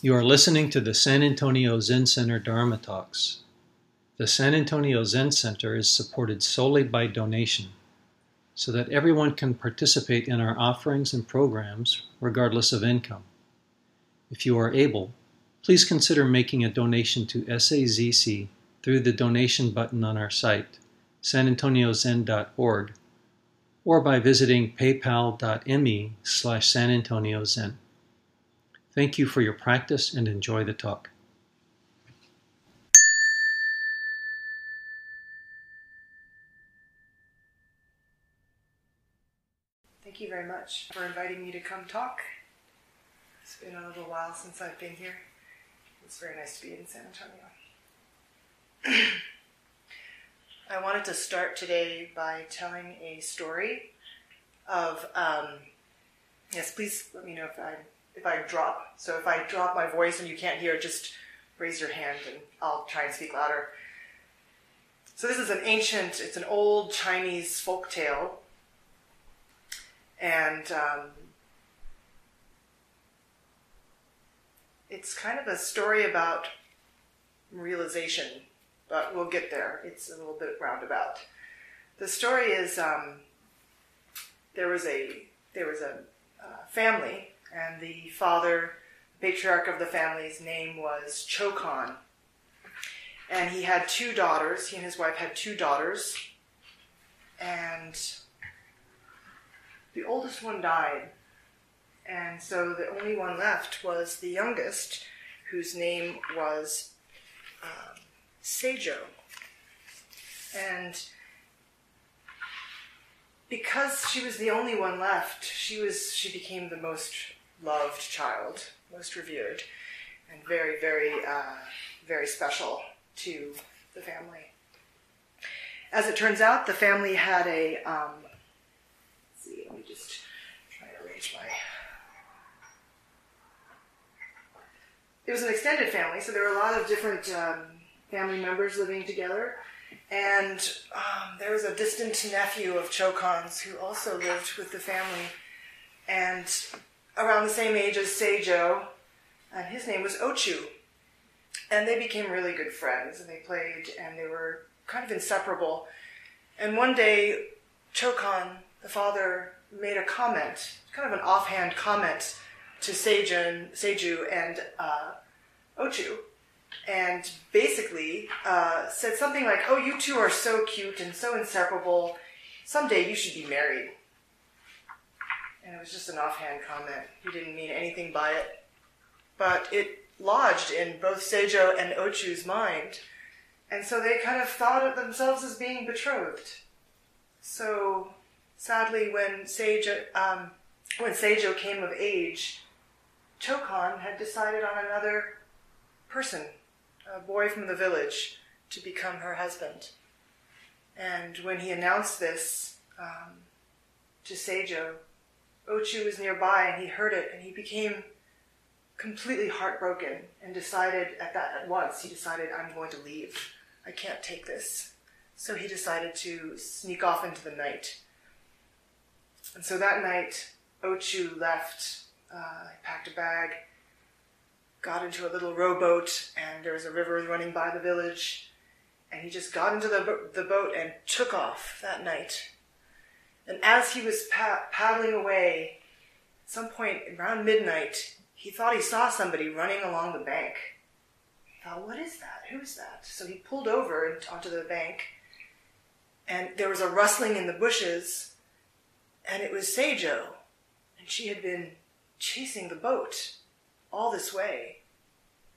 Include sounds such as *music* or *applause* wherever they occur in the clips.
You are listening to the San Antonio Zen Center Dharma Talks. The San Antonio Zen Center is supported solely by donation so that everyone can participate in our offerings and programs regardless of income. If you are able, please consider making a donation to SAZC through the donation button on our site, sanantoniozen.org, or by visiting paypal.me slash sanantoniozen. Thank you for your practice and enjoy the talk. Thank you very much for inviting me to come talk. It's been a little while since I've been here. It's very nice to be in San Antonio. *clears throat* I wanted to start today by telling a story of. Um, yes, please let me know if I if I drop. So if I drop my voice and you can't hear, just raise your hand and I'll try and speak louder. So this is an ancient, it's an old Chinese folk tale, and um, it's kind of a story about realization, but we'll get there. It's a little bit roundabout. The story is um, there was a there was a uh, family, and the father, the patriarch of the family's name was Chokan, and he had two daughters. He and his wife had two daughters, and the oldest one died and so the only one left was the youngest, whose name was um, Seijo. And because she was the only one left, she was she became the most loved child, most revered, and very, very, uh, very special to the family. As it turns out, the family had a. Um, see, let me just try to arrange my it was an extended family, so there were a lot of different um, family members living together. And um, there was a distant nephew of Chokan's who also lived with the family, and around the same age as Seijo, and his name was Ochu. And they became really good friends, and they played, and they were kind of inseparable. And one day, Chokan, the father, made a comment, kind of an offhand comment to Seijun, Seiju and uh, Ochu, and basically uh, said something like, "Oh, you two are so cute and so inseparable. Someday you should be married." And it was just an offhand comment. He didn't mean anything by it, but it lodged in both Seijo and Ochu's mind, and so they kind of thought of themselves as being betrothed. So sadly, when Seijo um, when Seijo came of age, Chokan had decided on another person, a boy from the village, to become her husband. And when he announced this um, to Seijo, Ochu was nearby and he heard it and he became completely heartbroken and decided at that at once he decided I'm going to leave. I can't take this. So he decided to sneak off into the night. And so that night, Ochu left uh, he packed a bag, got into a little rowboat, and there was a river running by the village. And he just got into the, the boat and took off that night. And as he was pa- paddling away, at some point around midnight, he thought he saw somebody running along the bank. He thought, what is that? Who's that? So he pulled over onto the bank, and there was a rustling in the bushes, and it was Seijo. And she had been chasing the boat all this way.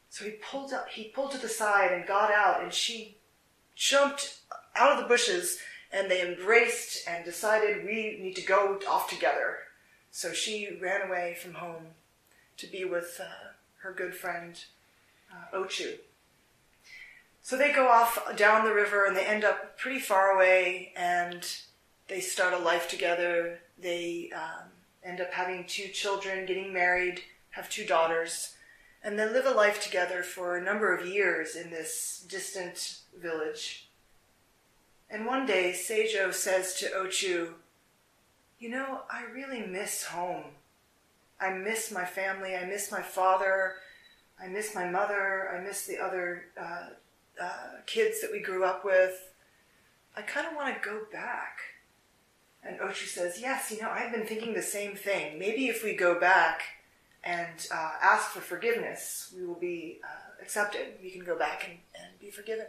So he pulled up, he pulled to the side and got out, and she jumped out of the bushes, and they embraced and decided we need to go off together. So she ran away from home to be with uh, her good friend uh, Ochu. So they go off down the river and they end up pretty far away, and they start a life together. They um, end up having two children, getting married, have two daughters, and they live a life together for a number of years in this distant village. And one day, Seijo says to Ochu, You know, I really miss home. I miss my family. I miss my father. I miss my mother. I miss the other uh, uh, kids that we grew up with. I kind of want to go back. And Ochu says, Yes, you know, I've been thinking the same thing. Maybe if we go back and uh, ask for forgiveness, we will be uh, accepted. We can go back and, and be forgiven.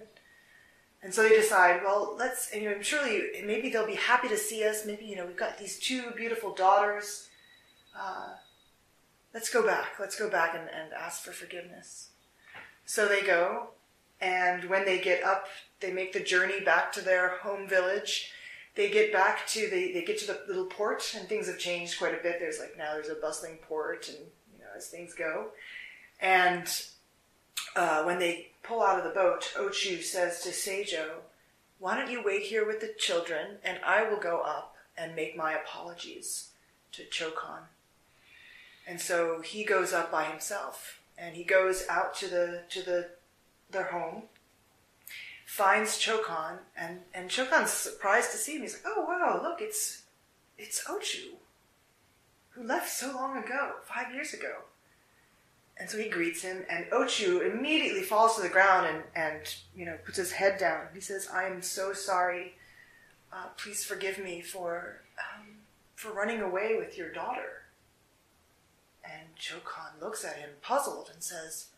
And so they decide, well, let's, you know, surely maybe they'll be happy to see us. Maybe, you know, we've got these two beautiful daughters. Uh, let's go back. Let's go back and, and ask for forgiveness. So they go, and when they get up, they make the journey back to their home village. They get back to the, they get to the little port, and things have changed quite a bit. There's like now there's a bustling port, and you know as things go. And uh, when they pull out of the boat, Ochu says to Seijo, "Why don't you wait here with the children, and I will go up and make my apologies to Chokan." And so he goes up by himself, and he goes out to the to the their home, finds Chokan, and and Chokan's surprised to see him. He's like, "Oh wow, look, it's it's Ochu, who left so long ago, five years ago." And so he greets him, and Ochu immediately falls to the ground and, and you know puts his head down. He says, "I am so sorry. Uh, please forgive me for um, for running away with your daughter." And Chokan looks at him, puzzled, and says,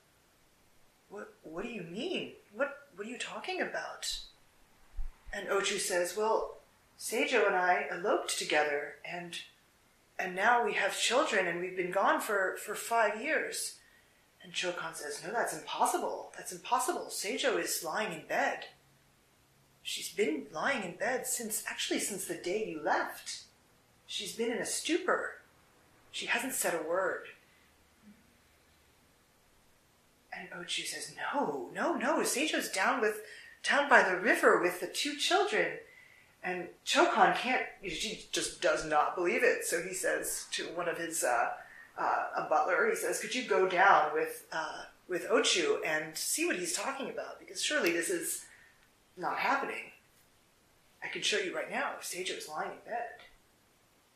"What? What do you mean? What? What are you talking about?" And Ochu says, "Well, Seijo and I eloped together, and and now we have children, and we've been gone for for five years." And Chokan says, "No, that's impossible. That's impossible. Seijo is lying in bed. She's been lying in bed since actually since the day you left. She's been in a stupor." She hasn't said a word. And Ochu says, No, no, no. Seijo's down with down by the river with the two children. And Chokan can't, she just does not believe it. So he says to one of his, uh, uh, a butler, he says, Could you go down with, uh, with Ochu and see what he's talking about? Because surely this is not happening. I can show you right now. Seijo is lying in bed.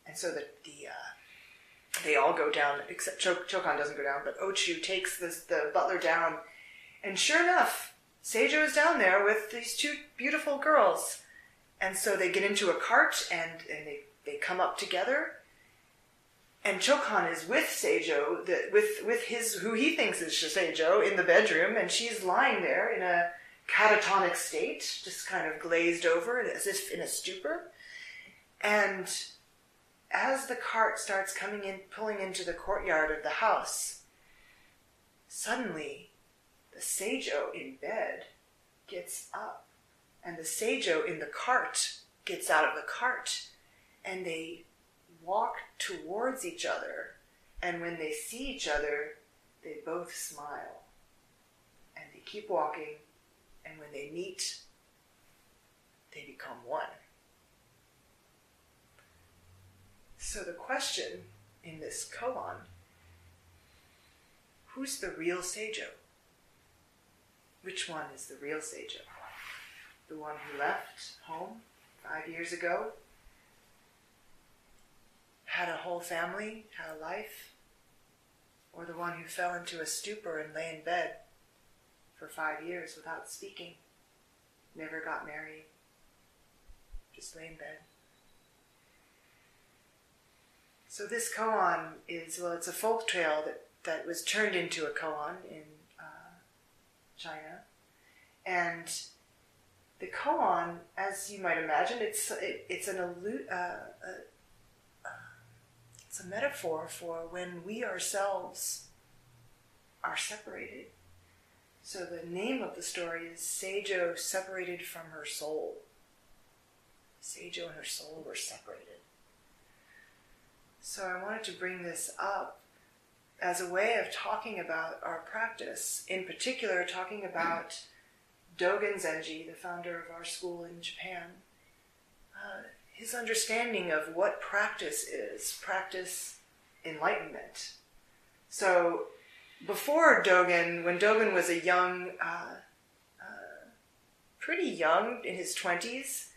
And so the, the, uh, they all go down, except Chok- Chokan doesn't go down, but Ochu takes this, the butler down. And sure enough, Seijo is down there with these two beautiful girls. And so they get into a cart and, and they, they come up together. And Chokan is with Seijo, with, with his, who he thinks is Seijo, in the bedroom, and she's lying there in a catatonic state, just kind of glazed over, as if in a stupor. And as the cart starts coming in, pulling into the courtyard of the house, suddenly the Seijo in bed gets up, and the Seijo in the cart gets out of the cart, and they walk towards each other. And when they see each other, they both smile. And they keep walking, and when they meet, they become one. So the question in this koan who's the real Seijo? Which one is the real Seijo? The one who left home five years ago, had a whole family, had a life, or the one who fell into a stupor and lay in bed for five years without speaking, never got married, just lay in bed? So this koan is well, it's a folk tale that that was turned into a koan in uh, China, and the koan, as you might imagine, it's it, it's an uh, uh, a metaphor for when we ourselves are separated. So the name of the story is Seijo separated from her soul. Seijo and her soul were separated. So I wanted to bring this up as a way of talking about our practice, in particular, talking about Dogen Zenji, the founder of our school in Japan, uh, his understanding of what practice is practice enlightenment. So before Dogen, when Dogen was a young, uh, uh, pretty young, in his 20s,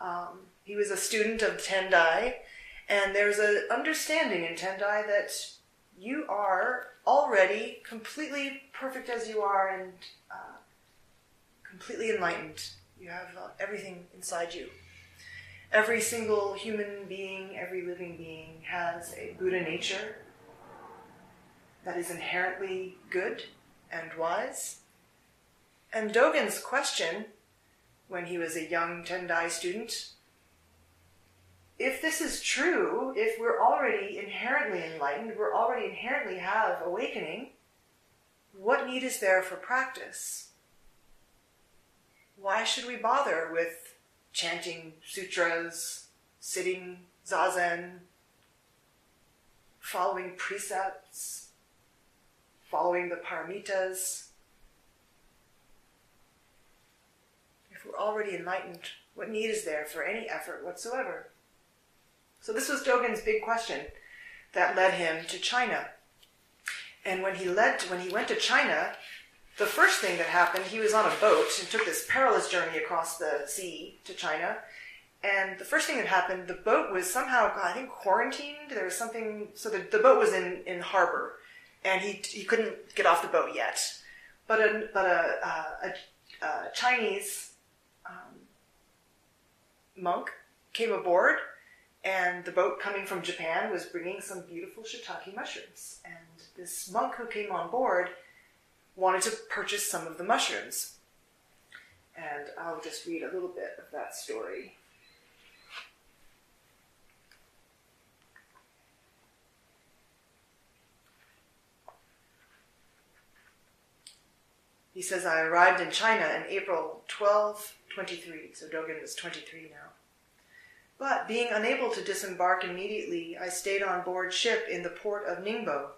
um, he was a student of Tendai and there's an understanding in Tendai that you are already completely perfect as you are and uh, completely enlightened. You have uh, everything inside you. Every single human being, every living being has a Buddha nature that is inherently good and wise. And Dogen's question, when he was a young Tendai student, if this is true, if we're already inherently enlightened, we're already inherently have awakening, what need is there for practice? Why should we bother with chanting sutras, sitting zazen, following precepts, following the paramitas? If we're already enlightened, what need is there for any effort whatsoever? So this was Dogen's big question that led him to China. And when he led, when he went to China, the first thing that happened, he was on a boat and took this perilous journey across the sea to China. And the first thing that happened, the boat was somehow, I think, quarantined. There was something, so the, the boat was in, in harbor, and he, he couldn't get off the boat yet. But a, but a, a, a Chinese um, monk came aboard and the boat coming from Japan was bringing some beautiful shiitake mushrooms. And this monk who came on board wanted to purchase some of the mushrooms. And I'll just read a little bit of that story. He says, I arrived in China in April 1223, so Dogen was 23 now. But being unable to disembark immediately, I stayed on board ship in the port of Ningbo.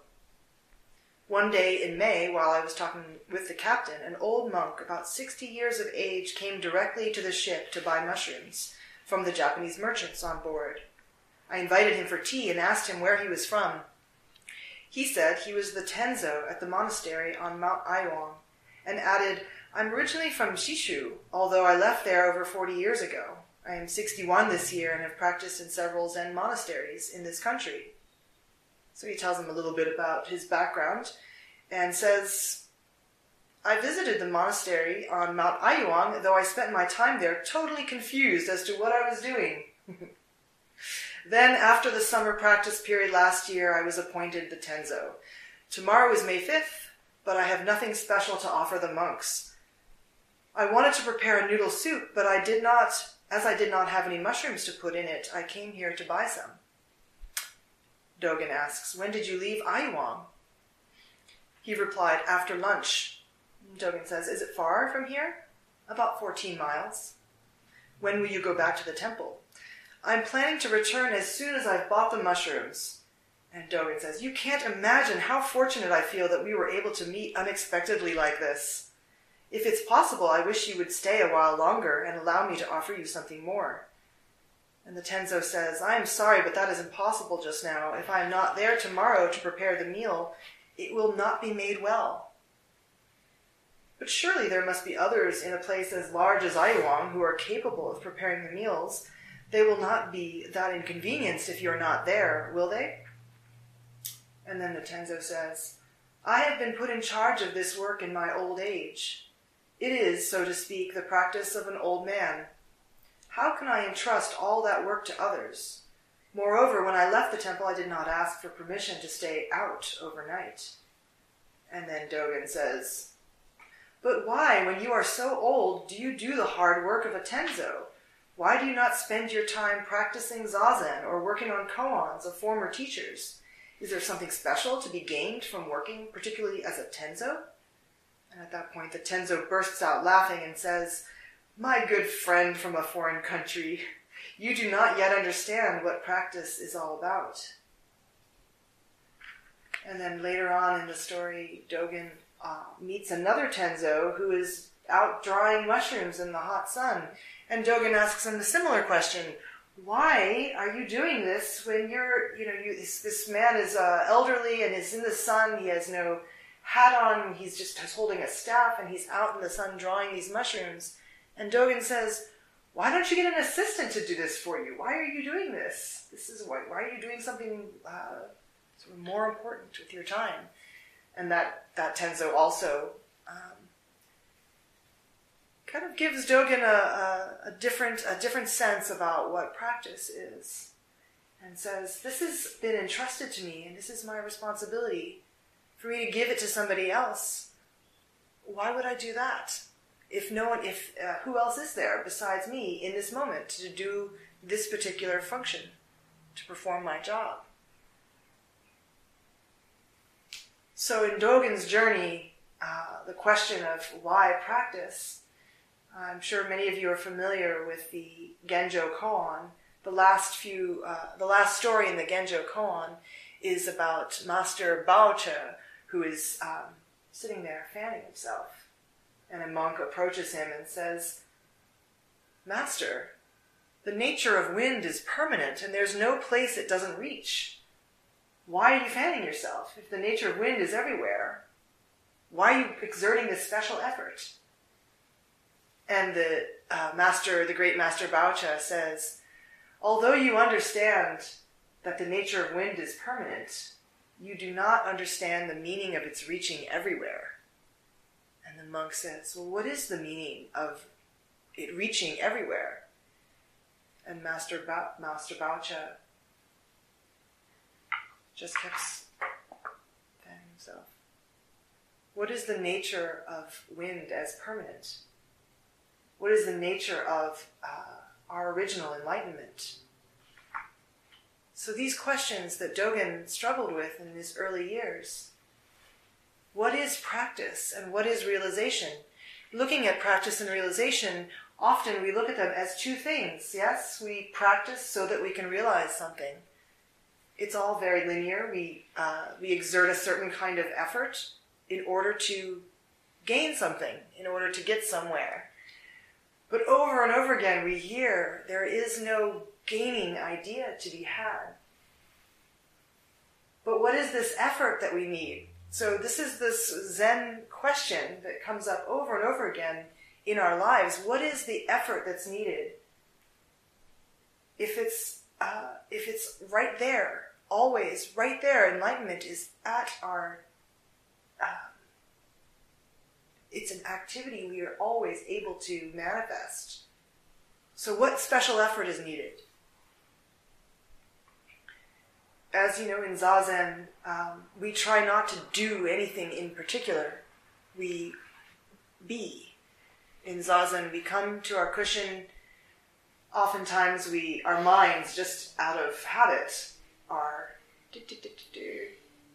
One day in May, while I was talking with the captain, an old monk about 60 years of age came directly to the ship to buy mushrooms from the Japanese merchants on board. I invited him for tea and asked him where he was from. He said he was the Tenzo at the monastery on Mount Ayuwang, and added, I'm originally from Shishu, although I left there over 40 years ago. I am 61 this year and have practiced in several Zen monasteries in this country. So he tells him a little bit about his background and says, I visited the monastery on Mount Ayuwang, though I spent my time there totally confused as to what I was doing. *laughs* then, after the summer practice period last year, I was appointed the Tenzo. Tomorrow is May 5th, but I have nothing special to offer the monks. I wanted to prepare a noodle soup, but I did not as I did not have any mushrooms to put in it, I came here to buy some. Dogen asks, When did you leave Ayuwang? He replied, After lunch. Dogen says, Is it far from here? About 14 miles. When will you go back to the temple? I'm planning to return as soon as I've bought the mushrooms. And Dogen says, You can't imagine how fortunate I feel that we were able to meet unexpectedly like this. If it's possible, I wish you would stay a while longer and allow me to offer you something more. And the Tenzo says, I am sorry, but that is impossible just now. If I am not there tomorrow to prepare the meal, it will not be made well. But surely there must be others in a place as large as Ayuwang who are capable of preparing the meals. They will not be that inconvenienced if you are not there, will they? And then the Tenzo says, I have been put in charge of this work in my old age. It is, so to speak, the practice of an old man. How can I entrust all that work to others? Moreover, when I left the temple, I did not ask for permission to stay out overnight. And then Dogen says, But why, when you are so old, do you do the hard work of a tenzo? Why do you not spend your time practicing zazen or working on koans of former teachers? Is there something special to be gained from working, particularly as a tenzo? And at that point, the Tenzo bursts out laughing and says, My good friend from a foreign country, you do not yet understand what practice is all about. And then later on in the story, Dogen uh, meets another Tenzo who is out drying mushrooms in the hot sun. And Dogen asks him a similar question why are you doing this when you're, you know, you, this, this man is uh, elderly and is in the sun. He has no hat on, he's just holding a staff and he's out in the sun drawing these mushrooms. And Dogen says, Why don't you get an assistant to do this for you? Why are you doing this? This is why, why are you doing something uh, sort of more important with your time? and that that Tenzo also um, kind of gives Dogen a, a, a, different a different sense about what practice is, and says, "This has been entrusted to me, and this is my responsibility for me to give it to somebody else. Why would I do that? If no one, if uh, who else is there besides me in this moment to do this particular function, to perform my job?" So in Dogen's journey, uh, the question of why practice, I'm sure many of you are familiar with the Genjo Koan. The last few, uh, the last story in the Genjo Koan is about Master Baoche, who is um, sitting there fanning himself. And a monk approaches him and says, Master, the nature of wind is permanent and there's no place it doesn't reach. Why are you fanning yourself? If the nature of wind is everywhere, why are you exerting this special effort? And the uh, master, the great master Baoche says, although you understand that the nature of wind is permanent, you do not understand the meaning of its reaching everywhere. And the monk says, well, what is the meaning of it reaching everywhere? And Master, ba- Master Baoche just kept fanning himself. What is the nature of wind as permanent? What is the nature of uh, our original enlightenment? So these questions that Dogen struggled with in his early years. What is practice and what is realization? Looking at practice and realization, often we look at them as two things. Yes, we practice so that we can realize something it's all very linear. We uh, we exert a certain kind of effort in order to gain something, in order to get somewhere. But over and over again, we hear there is no gaining idea to be had. But what is this effort that we need? So this is this Zen question that comes up over and over again in our lives. What is the effort that's needed? If it's uh, if it's right there, always right there. Enlightenment is at our. Uh, it's an activity we are always able to manifest. So, what special effort is needed? As you know, in Zazen, um, we try not to do anything in particular. We be. In Zazen, we come to our cushion. Oftentimes, we our minds just out of habit are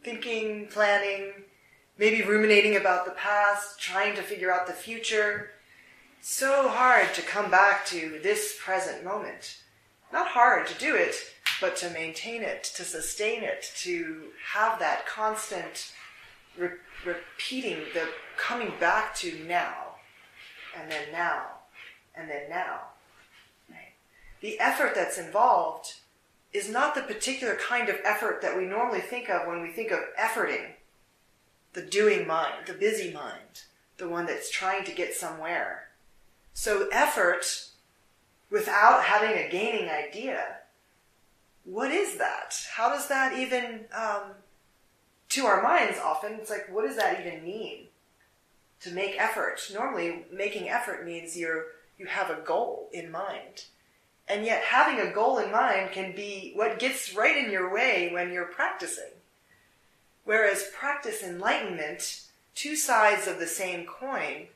thinking, planning, maybe ruminating about the past, trying to figure out the future. So hard to come back to this present moment. Not hard to do it, but to maintain it, to sustain it, to have that constant re- repeating, the coming back to now, and then now, and then now. Right? The effort that's involved is not the particular kind of effort that we normally think of when we think of efforting. The doing mind, the busy mind, the one that's trying to get somewhere. So effort without having a gaining idea, what is that? How does that even, um, to our minds often, it's like, what does that even mean? To make effort. Normally, making effort means you're, you have a goal in mind. And yet, having a goal in mind can be what gets right in your way when you're practicing. Whereas practice enlightenment, two sides of the same coin,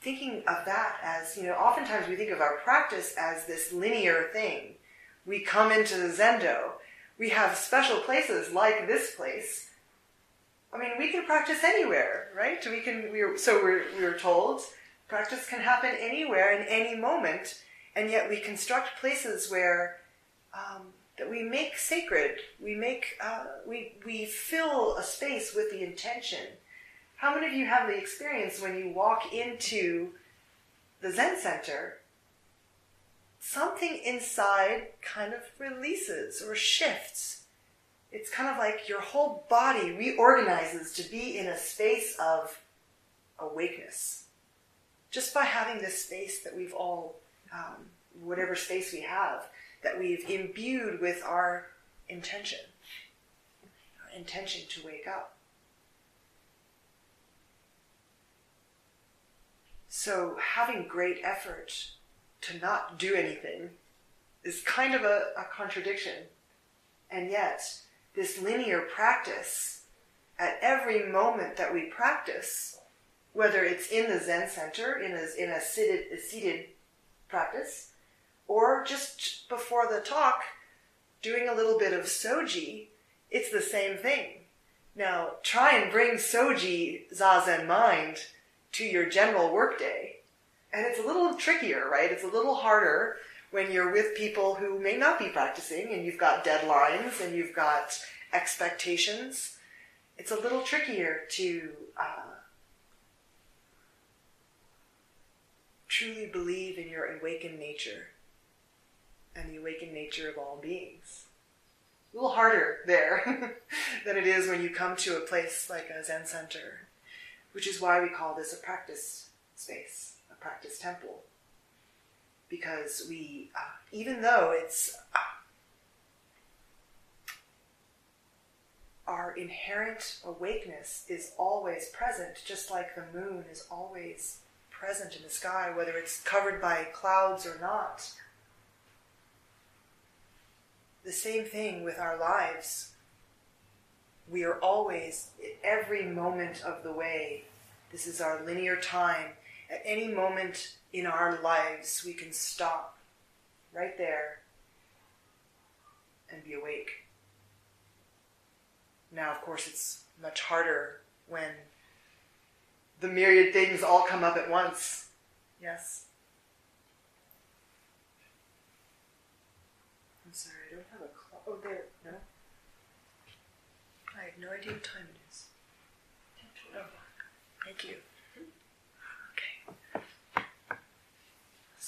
thinking of that as, you know, oftentimes we think of our practice as this linear thing. We come into the Zendo. We have special places like this place. I mean, we can practice anywhere, right? We can, we're, so we're, we're told practice can happen anywhere in any moment and yet we construct places where um, that we make sacred. We make uh, we we fill a space with the intention. How many of you have the experience when you walk into the Zen center? Something inside kind of releases or shifts. It's kind of like your whole body reorganizes to be in a space of awakeness. Just by having this space that we've all um, whatever space we have that we've imbued with our intention. intention to wake up. So, having great effort to not do anything is kind of a, a contradiction. And yet, this linear practice, at every moment that we practice, whether it's in the Zen center, in a, in a seated, a seated practice, or just before the talk, doing a little bit of soji, it's the same thing. Now, try and bring soji, zazen mind, to your general workday. And it's a little trickier, right? It's a little harder when you're with people who may not be practicing and you've got deadlines and you've got expectations. It's a little trickier to uh, truly believe in your awakened nature and the awakened nature of all beings. A little harder there *laughs* than it is when you come to a place like a Zen center, which is why we call this a practice space, practice temple. Because we, uh, even though it's uh, our inherent awakeness is always present, just like the moon is always present in the sky, whether it's covered by clouds or not the same thing with our lives. We are always, every moment of the way, this is our linear time. At any moment in our lives, we can stop right there and be awake. Now, of course, it's much harder when the myriad things all come up at once. Yes? I'm sorry, I don't have a clock. Oh, there. No. I have no idea what time it is. Oh, thank you.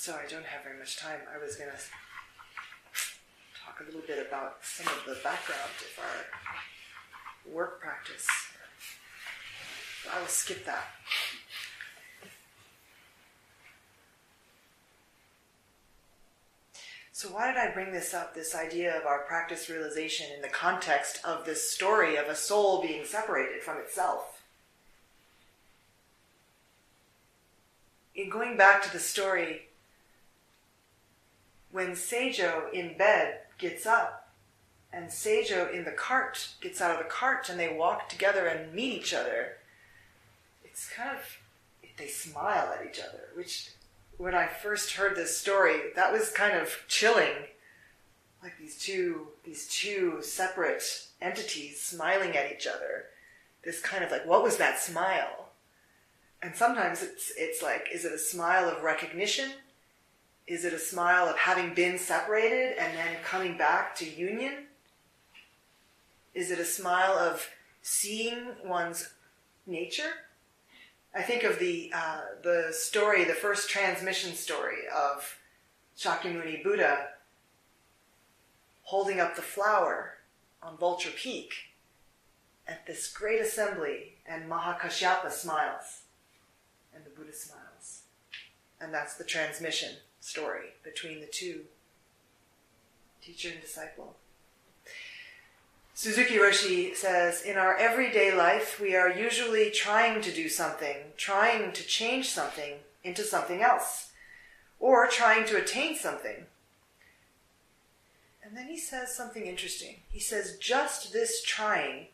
So I don't have very much time. I was going to talk a little bit about some of the background of our work practice. I will skip that. So, why did I bring this up, this idea of our practice realization in the context of this story of a soul being separated from itself? In going back to the story, when Seijo in bed gets up and Seijo in the cart gets out of the cart and they walk together and meet each other, it's kind of, they smile at each other, which when I first heard this story, that was kind of chilling. Like these two, these two separate entities smiling at each other. This kind of like, what was that smile? And sometimes it's, it's like, is it a smile of recognition? Is it a smile of having been separated and then coming back to union? Is it a smile of seeing one's nature? I think of the uh, the story, the first transmission story of Shakyamuni Buddha holding up the flower on Vulture Peak at this great assembly, and Mahakashyapa smiles, and the Buddha smiles, and that's the transmission story between the two, teacher and disciple. Suzuki Roshi says, in our everyday life, we are usually trying to do something, trying to change something into something else, or trying to attain something. And then he says something interesting. He says, just this trying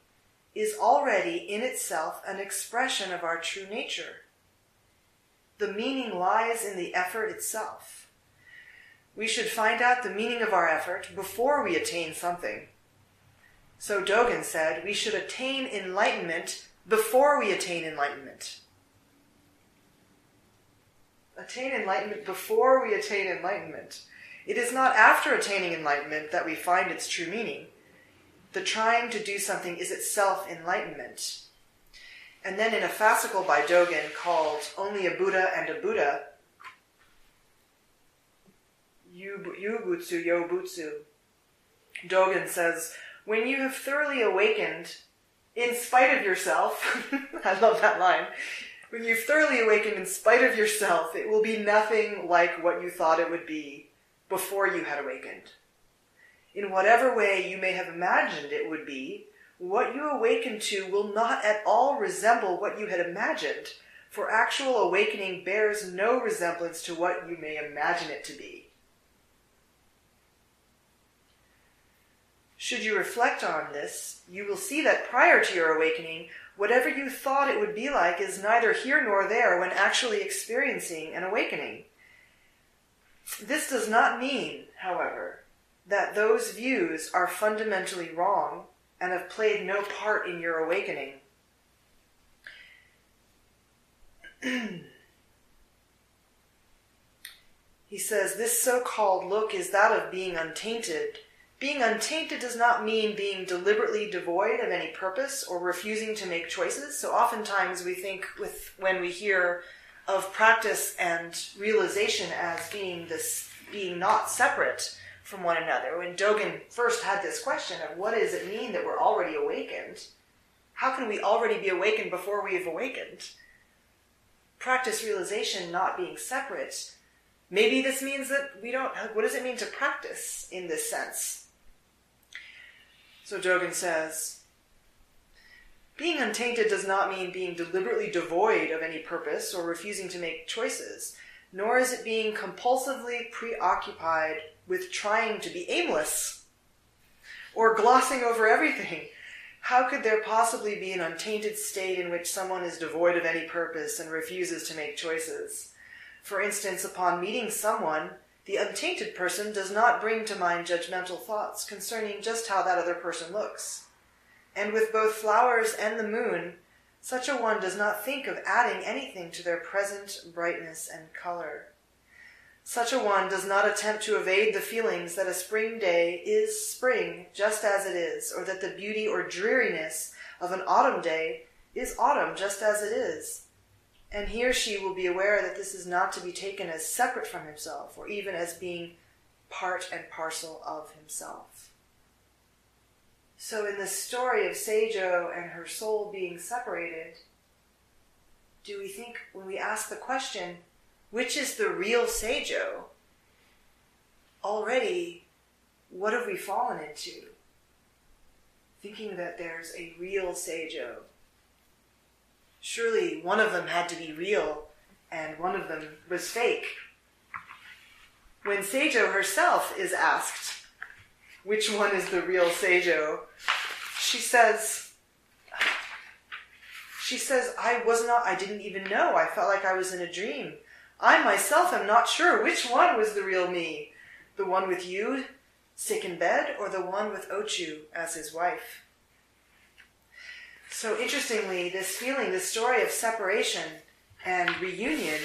is already in itself an expression of our true nature. The meaning lies in the effort itself. We should find out the meaning of our effort before we attain something so Dogen said, we should attain enlightenment before we attain enlightenment. Attain enlightenment before we attain enlightenment. It is not after attaining enlightenment that we find its true meaning. The trying to do something is itself enlightenment. And then in a fascicle by Dogen called Only a Buddha and a Buddha, Yuibutsu Yobutsu, Dogen says, when you have thoroughly awakened in spite of yourself, *laughs* I love that line. When you've thoroughly awakened in spite of yourself, it will be nothing like what you thought it would be before you had awakened. In whatever way you may have imagined it would be, what you awaken to will not at all resemble what you had imagined, for actual awakening bears no resemblance to what you may imagine it to be. Should you reflect on this, you will see that prior to your awakening, whatever you thought it would be like is neither here nor there when actually experiencing an awakening. This does not mean, however, that those views are fundamentally wrong and have played no part in your awakening. *clears throat* he says, This so called look is that of being untainted. Being untainted does not mean being deliberately devoid of any purpose or refusing to make choices. So oftentimes we think with when we hear of practice and realization as being this being not separate from one another. When Dogen first had this question of what does it mean that we're already awakened? How can we already be awakened before we have awakened? Practice realization not being separate. Maybe this means that we don't, what does it mean to practice in this sense? So Dogen says, being untainted does not mean being deliberately devoid of any purpose or refusing to make choices, nor is it being compulsively preoccupied with trying to be aimless or glossing over everything. How could there possibly be an untainted state in which someone is devoid of any purpose and refuses to make choices? For instance, upon meeting someone, the untainted person does not bring to mind judgmental thoughts concerning just how that other person looks. And with both flowers and the moon, such a one does not think of adding anything to their present brightness and color. Such a one does not attempt to evade the feelings that a spring day is spring just as it is, or that the beauty or dreariness of an autumn day is autumn just as it is. And he or she will be aware that this is not to be taken as separate from himself, or even as being part and parcel of himself. So, in the story of Seijo and her soul being separated, do we think, when we ask the question, which is the real Seijo, already what have we fallen into? Thinking that there's a real Seijo. Surely one of them had to be real and one of them was fake. When Seijo herself is asked which one is the real Seijo, she says, she says, I was not, I didn't even know. I felt like I was in a dream. I myself am not sure which one was the real me. The one with you, sick in bed, or the one with Ochu as his wife. So interestingly, this feeling, this story of separation and reunion,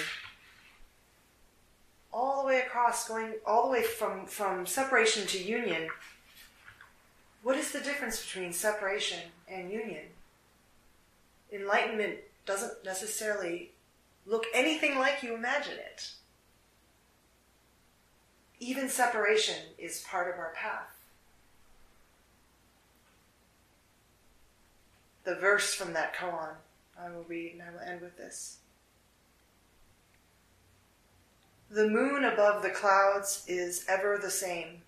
all the way across, going all the way from, from separation to union, what is the difference between separation and union? Enlightenment doesn't necessarily look anything like you imagine it. Even separation is part of our path. The verse from that koan I will read and I will end with this. The moon above the clouds is ever the same.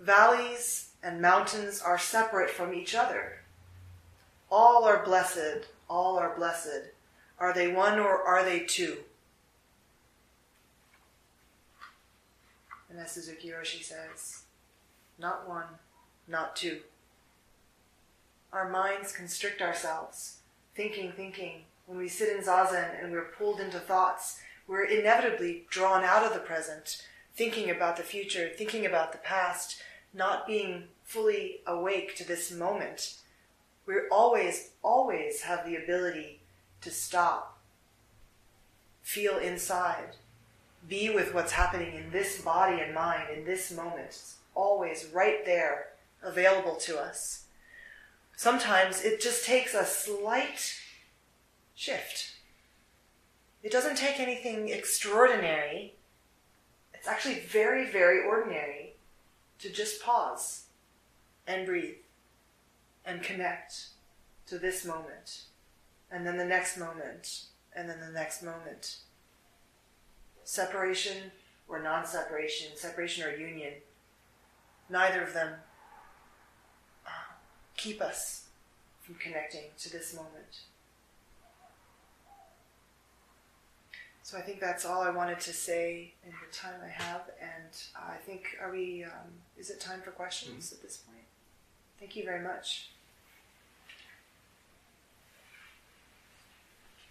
Valleys and mountains are separate from each other. All are blessed, all are blessed. Are they one or are they two? And as Suzuki Roshi says, not one, not two. Our minds constrict ourselves, thinking, thinking. When we sit in zazen and we're pulled into thoughts, we're inevitably drawn out of the present, thinking about the future, thinking about the past, not being fully awake to this moment. We always, always have the ability to stop, feel inside, be with what's happening in this body and mind in this moment. It's always right there, available to us. Sometimes it just takes a slight shift. It doesn't take anything extraordinary. It's actually very, very ordinary to just pause and breathe and connect to this moment and then the next moment, and then the next moment. Separation or non separation, separation or union, neither of them um, keep us from connecting to this moment. So I think that's all I wanted to say in the time I have, and I think are we? Um, is it time for questions mm-hmm. at this point? Thank you very much.